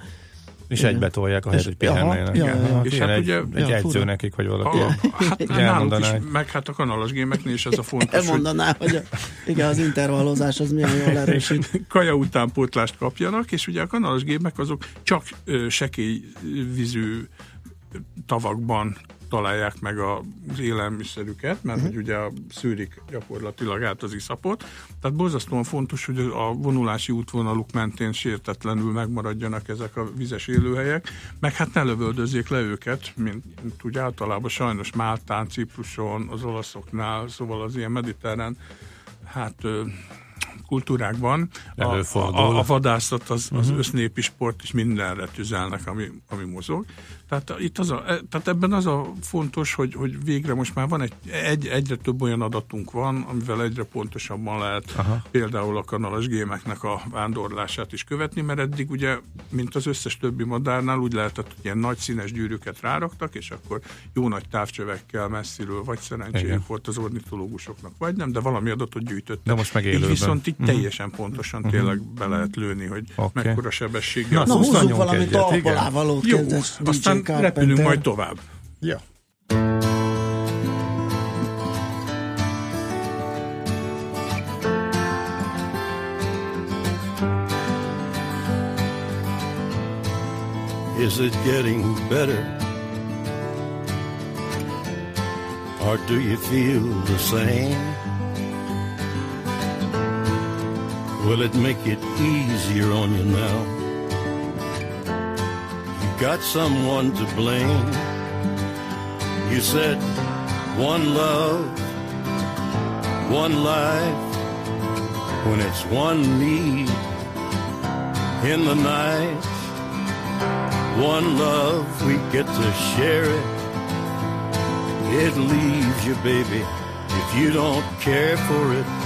És Igen. egybe tolják a helyet, hogy pihennének. ja, ja, ja. És hát egy, ugye- egy ja, edző fura. nekik, vagy valaki. A, hát náluk is, elmondaná, meg hát a kanalas gémeknél is ez a fontos, hogy Elmondaná, hogy a, igen, az intervallozás az milyen jól erősít. kaja utánpótlást kapjanak, és ugye a kanalas gépek azok csak ö, sekély vízű tavakban találják meg az élelmiszerüket, mert hogy ugye szűrik gyakorlatilag át az iszapot. Tehát borzasztóan fontos, hogy a vonulási útvonaluk mentén sértetlenül megmaradjanak ezek a vizes élőhelyek, meg hát ne lövöldözzék le őket, mint, mint úgy általában sajnos Máltán, Cipruson, az olaszoknál, szóval az ilyen mediterrán hát kultúrákban a, Előfordul. a, a vadászat az, az uh-huh. össznépi sport, és mindenre tüzelnek, ami, ami mozog. Tehát, itt az a, e- tehát ebben az a fontos, hogy, hogy végre most már van egy, egy, egyre több olyan adatunk van, amivel egyre pontosabban lehet Aha. például a kanalas gémeknek a vándorlását is követni, mert eddig ugye, mint az összes többi madárnál, úgy lehetett, hogy ilyen nagy színes gyűrűket ráraktak, és akkor jó nagy távcsövekkel messziről, vagy szerencséjük Igen. volt az ornitológusoknak, vagy nem, de valami adatot gyűjtöttek. De most meg Így élőben. viszont így Mhm. teljesen pontosan tényleg be lehet lőni, hogy Oké. mekkora sebességgel. Na, Na, húzzunk Húzzanyunk valami talpalávalót, Jó, DJ aztán Carpenter. repülünk majd tovább. Ja. Is it getting better? Or do you feel the same? Will it make it easier on you now? Got someone to blame. You said one love, one life, when it's one need in the night. One love, we get to share it. It leaves you, baby, if you don't care for it.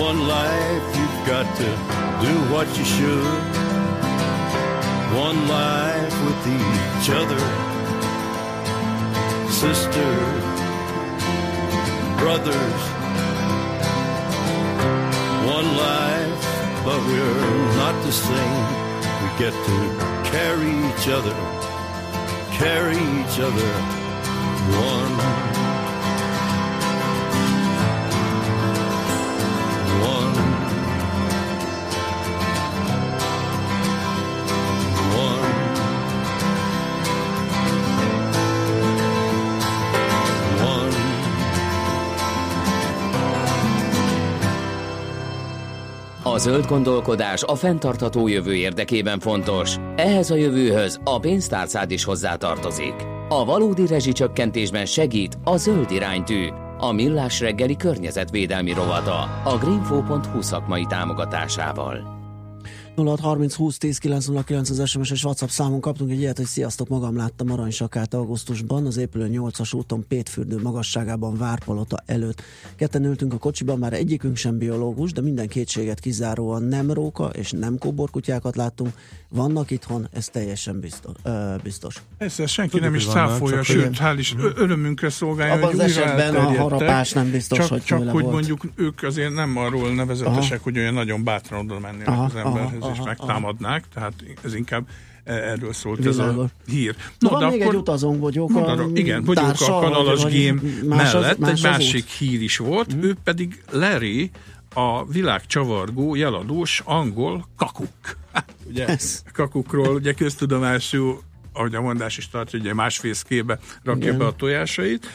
one life, you've got to do what you should. One life with each other, sisters, brothers. One life, but we're not the same. We get to carry each other, carry each other. One. One. Zöld gondolkodás a fenntartható jövő érdekében fontos. Ehhez a jövőhöz a pénztárcád is hozzátartozik. A valódi rezsicsökkentésben segít a zöld iránytű, a millás reggeli környezetvédelmi rovata a greenfo.hu szakmai támogatásával. 0630 20 10 909 az SMS és WhatsApp számon kaptunk egy ilyet, hogy sziasztok, magam láttam aranysakát augusztusban, az épülő 8-as úton Pétfürdő magasságában Várpalota előtt. Ketten ültünk a kocsiban, már egyikünk sem biológus, de minden kétséget kizáróan nem róka és nem kóborkutyákat láttunk. Vannak itthon, ez teljesen biztos. Ö, biztos. Persze, senki Tudjuk, nem is cáfolja, sőt, hál' is ö- örömünkre szolgálja, Abban hogy az esetben a harapás nem biztos, csak, hogy Csak hogy volt. mondjuk ők azért nem arról nevezetesek, Aha. hogy olyan nagyon bátran oda mennének Aha, az emberhez aha, és aha, megtámadnák, tehát ez inkább e- erről szólt ez a Világos. hír. Na, van még egy utazónk, Bogyóka Mondd arra, igen, Bogyóka társa, a kanalas vagy más az- mellett más egy az út? Másik hír is volt, ő pedig Larry, a világ csavargó, jeladós angol kakuk. Hát, ugye, Ez. kakukról ugye köztudomású, ahogy a mondás is tartja, ugye másfészkébe rakja Igen. be a tojásait,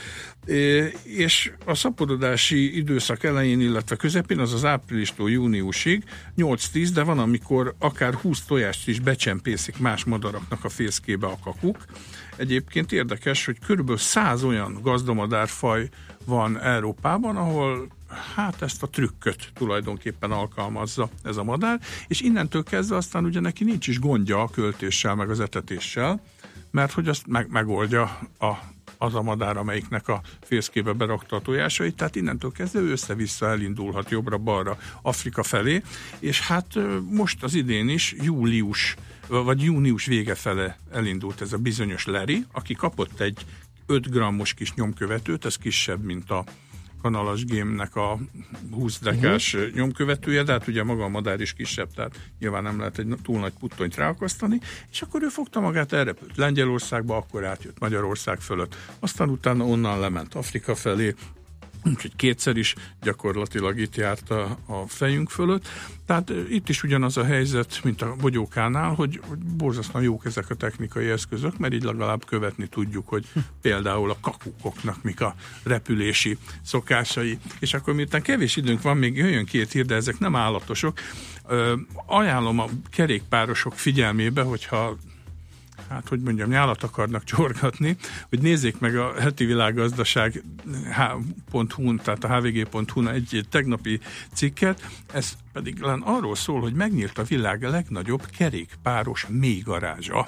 és a szaporodási időszak elején, illetve közepén, az az áprilistól júniusig 8-10, de van, amikor akár 20 tojást is becsempészik más madaraknak a fészkébe a kakuk. Egyébként érdekes, hogy körülbelül 100 olyan gazdamadárfaj van Európában, ahol hát ezt a trükköt tulajdonképpen alkalmazza ez a madár, és innentől kezdve aztán ugye neki nincs is gondja a költéssel, meg az etetéssel, mert hogy azt meg, megoldja a, az a madár, amelyiknek a fészkébe berakta a tojásait, tehát innentől kezdve össze-vissza elindulhat jobbra-balra Afrika felé, és hát most az idén is július, vagy június vége fele elindult ez a bizonyos Larry, aki kapott egy 5 grammos kis nyomkövetőt, ez kisebb, mint a kanalas gémnek a 20 dekás uh-huh. nyomkövetője, de hát ugye maga a madár is kisebb, tehát nyilván nem lehet egy túl nagy puttonyt ráakasztani, és akkor ő fogta magát, elrepült Lengyelországba, akkor átjött Magyarország fölött, aztán utána onnan lement Afrika felé, úgyhogy kétszer is gyakorlatilag itt járt a, a fejünk fölött. Tehát itt is ugyanaz a helyzet, mint a bogyókánál, hogy, hogy borzasztóan jók ezek a technikai eszközök, mert így legalább követni tudjuk, hogy például a kakukoknak mik a repülési szokásai. És akkor miután kevés időnk van, még jöjjön két hír, de ezek nem állatosok. Ö, ajánlom a kerékpárosok figyelmébe, hogyha hát hogy mondjam, nyálat akarnak csorgatni, hogy nézzék meg a heti világgazdaság.hu-n, tehát a hvg.hu-n egy tegnapi cikket, ez pedig lán arról szól, hogy megnyílt a világ legnagyobb kerékpáros mélygarázsa.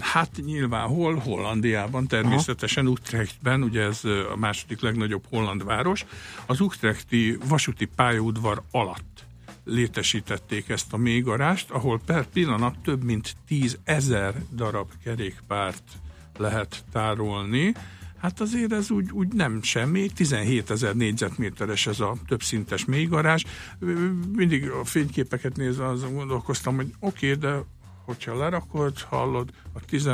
Hát nyilván hol? Hollandiában, természetesen Utrechtben, ugye ez a második legnagyobb holland város. Az Utrechti vasúti pályaudvar alatt létesítették ezt a mélygarást, ahol per pillanat több mint 10 ezer darab kerékpárt lehet tárolni. Hát azért ez úgy, úgy nem semmi, 17 ezer négyzetméteres ez a többszintes mélygarázs. Mindig a fényképeket nézve azon gondolkoztam, hogy oké, okay, de hogyha lerakod, hallod, a 10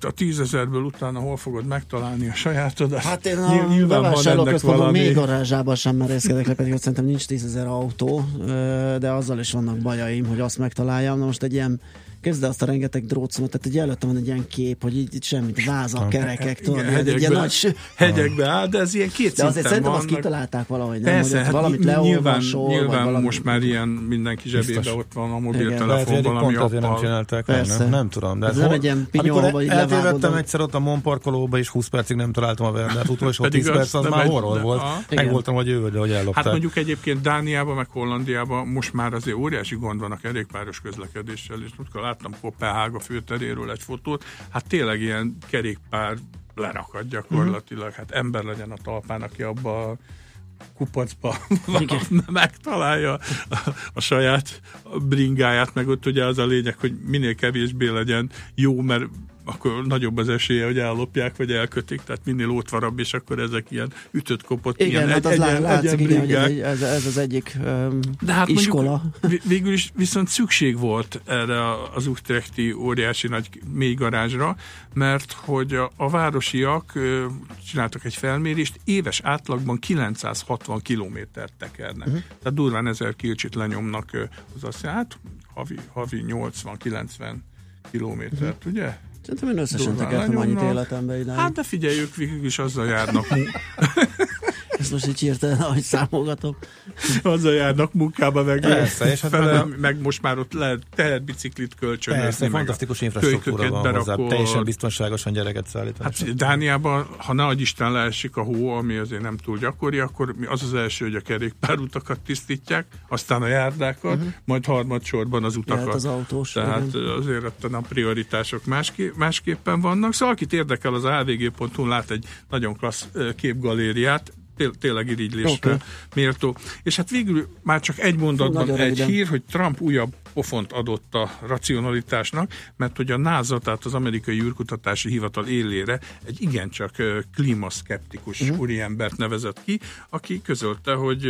a tízezerből utána hol fogod megtalálni a sajátodat? Hát én Nyilván a ennek bevásárlóközpontban még garázsában sem merészkedek le, pedig ott szerintem nincs tízezer autó, de azzal is vannak bajaim, hogy azt megtaláljam. Na most egy ilyen Kezd azt a rengeteg drótszomot, tehát egy előttem van egy ilyen kép, hogy így, itt semmit, vázak, kerekek, tudod, Igen, egy ilyen hegyekbe, nagy... sü- hegyekbe áll, de ez ilyen két De azért szerintem van. azt kitalálták valahogy, nem? Persze, hogy hát valamit nyilván, leolvasol, vagy nyilván valami... most már ilyen mindenki zsebébe Biztos. ott van a mobiltelefon valami azért nem appal. csinálták Persze. nem, nem tudom. De Ez hát nem hol- egy ilyen amikor vagy eltévedtem egyszer ott a Mon parkolóba, és 20 percig nem találtam a verdát, utolsó Pedig 10 az perc, az nem már egy- horror volt. Meg voltam, hogy jövő, hogy ellopták. Hát mondjuk egyébként Dániában, meg Hollandiában most már azért óriási gond van a kerékpáros közlekedéssel, és láttam Kopenhága főteréről egy fotót, hát tényleg ilyen kerékpár lerakad gyakorlatilag, hát ember legyen a talpán, aki abba a kupacba megtalálja a, a saját bringáját, meg ott ugye az a lényeg, hogy minél kevésbé legyen jó, mert akkor nagyobb az esélye, hogy ellopják, vagy elkötik, tehát minél ótvarabb, és akkor ezek ilyen ütött kopott, Igen, ilyen hát az lá- látszik, igen, hogy ez, ez, ez az egyik um, De hát iskola. mondjuk végül is viszont szükség volt erre az Utrechti óriási nagy mély garázsra, mert hogy a, a városiak csináltak egy felmérést, éves átlagban 960 kilométert tekernek. Uh-huh. Tehát durván 1000 kilcsit lenyomnak, az azt jelenti, hát havi, havi 80-90 kilométert, uh-huh. ugye? Szerintem én összesen tekertem annyit életembe idáig. Hát de figyelj, ők végül is azzal járnak. Ezt most így hirtelen, ahogy számolgatom. Azzal járnak munkába, meg, Persze, és hát fele, meg most már ott lehet tehet biciklit kölcsönözni. Persze, fantasztikus infrastruktúra van hozzá, berakol. teljesen biztonságosan gyereket szállítani. Hát Dániában, ha ne adj Isten leesik a hó, ami azért nem túl gyakori, akkor mi- az az első, hogy a kerékpárutakat tisztítják, aztán a járdákat, uh-huh. majd harmadsorban az utakat. Jöhet az autós, Tehát igen. azért ott a prioritások máské, másképpen vannak. Szóval akit érdekel, az avg.hu lát egy nagyon klassz képgalériát, tényleg irigylésre okay. méltó. És hát végül már csak egy mondatban Nagyon egy röviden. hír, hogy Trump újabb pofont adott a racionalitásnak, mert hogy a NASA, tehát az amerikai űrkutatási hivatal élére egy igencsak klímaszkeptikus uh-huh. úriembert nevezett ki, aki közölte, hogy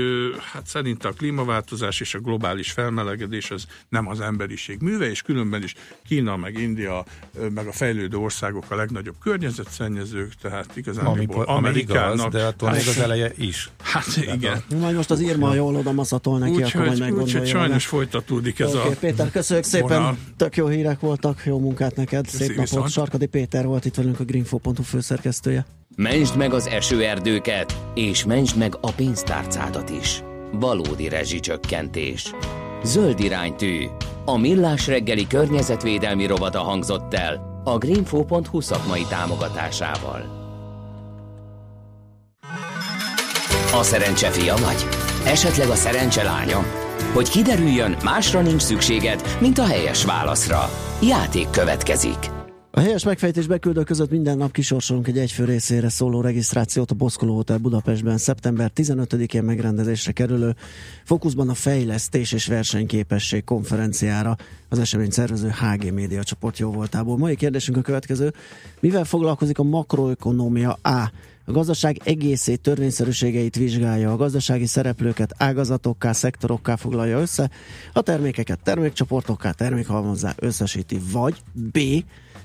hát szerinte a klímaváltozás és a globális felmelegedés az nem az emberiség műve, és különben is Kína, meg India, meg a fejlődő országok a legnagyobb környezetszennyezők, tehát igazán Ami, ami igaz, de attól még az eleje is. Hát igen. Majd most az Irma jól oda maszatol neki, akkor majd Úgyhogy meggondolja. úgy, sajnos folytatódik ez a Péter, köszönjük szépen, vonal. tök jó hírek voltak, jó munkát neked, Köszi, szép napot. viszont. Sarkadi Péter volt itt velünk a greenfo.hu főszerkesztője. Mentsd meg az esőerdőket, és mentsd meg a pénztárcádat is. Valódi rezsicsökkentés. Zöld iránytű. A millás reggeli környezetvédelmi rovata hangzott el a greenfo.hu szakmai támogatásával. A szerencse fia vagy? Esetleg a szerencse lánya? Hogy kiderüljön, másra nincs szükséged, mint a helyes válaszra. Játék következik. A helyes megfejtés beküldő között minden nap kisorsolunk egy egyfő részére szóló regisztrációt a Boszkoló Hotel Budapestben szeptember 15-én megrendezésre kerülő fókuszban a fejlesztés és versenyképesség konferenciára az esemény szervező HG Média csoport jó voltából. Mai kérdésünk a következő. Mivel foglalkozik a makroökonómia A? A gazdaság egészét, törvényszerűségeit vizsgálja, a gazdasági szereplőket ágazatokká, szektorokká foglalja össze, a termékeket termékcsoportokká, termékhalmozzá összesíti, vagy B.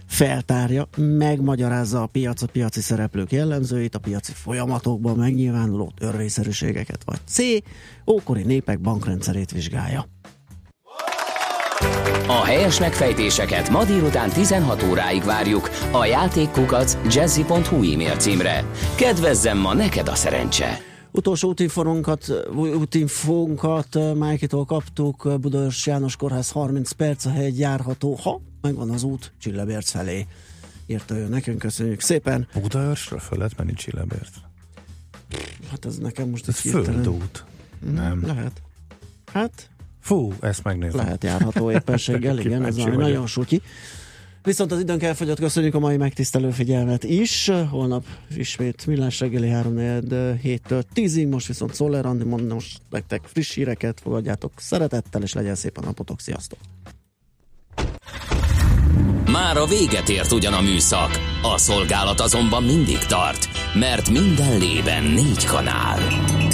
feltárja, megmagyarázza a piac, a piaci szereplők jellemzőit, a piaci folyamatokban megnyilvánuló törvényszerűségeket, vagy C. ókori népek bankrendszerét vizsgálja. A helyes megfejtéseket ma délután 16 óráig várjuk a játékkukac jazzy.hu e-mail címre. Kedvezzem ma neked a szerencse! Utolsó útinforunkat, útinfónkat Májkitól kaptuk, Budaörs János Kórház 30 perc, a hegy járható, ha megvan az út Csillebérc felé. Írta ő nekünk, köszönjük szépen. Budaörsről föl lehet menni Csillebért. Hát ez nekem most Ez egy hirtelen- földút. Nem. Lehet. Hát Fú, ezt megnézem. lehet járható éppenséggel, igen, ez vagyok. nagyon sutyi. Viszont az időnk elfogyott, köszönjük a mai megtisztelő figyelmet is. Holnap ismét millás reggeli 3 7-től 10-ig, most viszont Szoller Andi mond most nektek friss híreket, fogadjátok szeretettel, és legyen szép a napotok. Sziasztok! Már a véget ért ugyan a műszak, a szolgálat azonban mindig tart, mert minden lében négy kanál.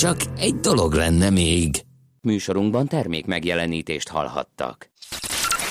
Csak egy dolog lenne még. Műsorunkban termék megjelenítést hallhattak.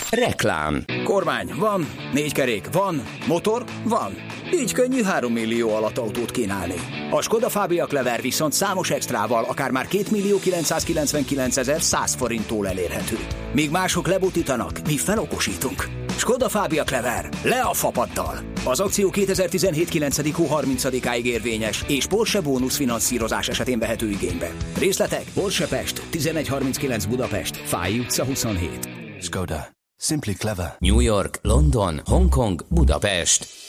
Reklám. Kormány, van. Négy kerék, van. Motor, van. Így könnyű 3 millió alatt autót kínálni. A Skoda Fabia Clever viszont számos extrával, akár már 2 millió 999 ezer 100 forinttól elérhető. Míg mások lebutítanak, mi felokosítunk. Skoda Fabia Clever. Le a fapaddal! Az akció 2017 9. hó 30-áig érvényes, és Porsche bónusz finanszírozás esetén vehető igénybe. Részletek Porsche Pest, 1139 Budapest, Fáj utca 27. Skoda. Simply clever. New York, London, Hongkong, Budapest.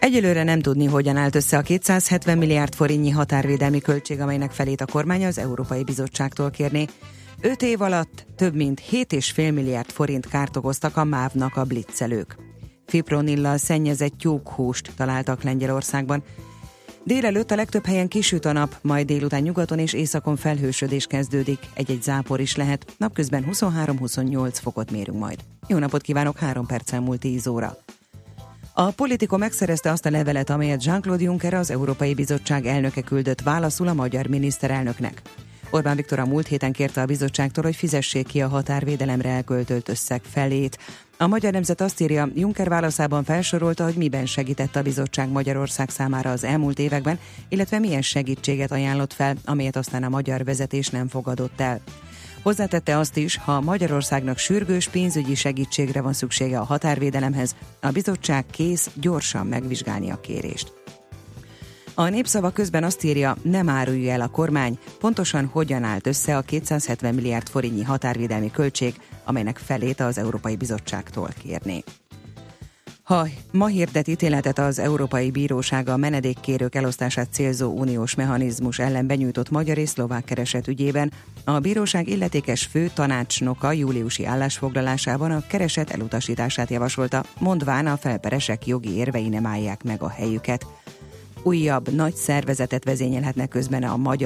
Egyelőre nem tudni, hogyan állt össze a 270 milliárd forintnyi határvédelmi költség, amelynek felét a kormány az Európai Bizottságtól kérné. 5 év alatt több mint 7,5 milliárd forint kárt okoztak a MÁV-nak a blitzelők. Fipronillal szennyezett tyúkhúst találtak Lengyelországban. Délelőtt a legtöbb helyen kisüt a nap, majd délután nyugaton és északon felhősödés kezdődik, egy-egy zápor is lehet, napközben 23-28 fokot mérünk majd. Jó napot kívánok, 3 perccel múlt 10 óra. A Politico megszerezte azt a levelet, amelyet Jean-Claude Juncker az Európai Bizottság elnöke küldött válaszul a magyar miniszterelnöknek. Orbán Viktor a múlt héten kérte a bizottságtól, hogy fizessék ki a határvédelemre elköltött összeg felét. A Magyar Nemzet azt írja, Juncker válaszában felsorolta, hogy miben segített a bizottság Magyarország számára az elmúlt években, illetve milyen segítséget ajánlott fel, amelyet aztán a magyar vezetés nem fogadott el. Hozzátette azt is, ha Magyarországnak sürgős pénzügyi segítségre van szüksége a határvédelemhez, a bizottság kész gyorsan megvizsgálni a kérést. A népszava közben azt írja, nem árulja el a kormány, pontosan hogyan állt össze a 270 milliárd forintnyi határvédelmi költség, amelynek felét az Európai Bizottságtól kérné. Ha ma hirdet ítéletet az Európai Bíróság a menedékkérők elosztását célzó uniós mechanizmus ellen benyújtott magyar és szlovák kereset ügyében, a bíróság illetékes fő tanácsnoka júliusi állásfoglalásában a kereset elutasítását javasolta, mondván a felperesek jogi érvei nem állják meg a helyüket. Újabb nagy szervezetet vezényelhetnek közben a magyar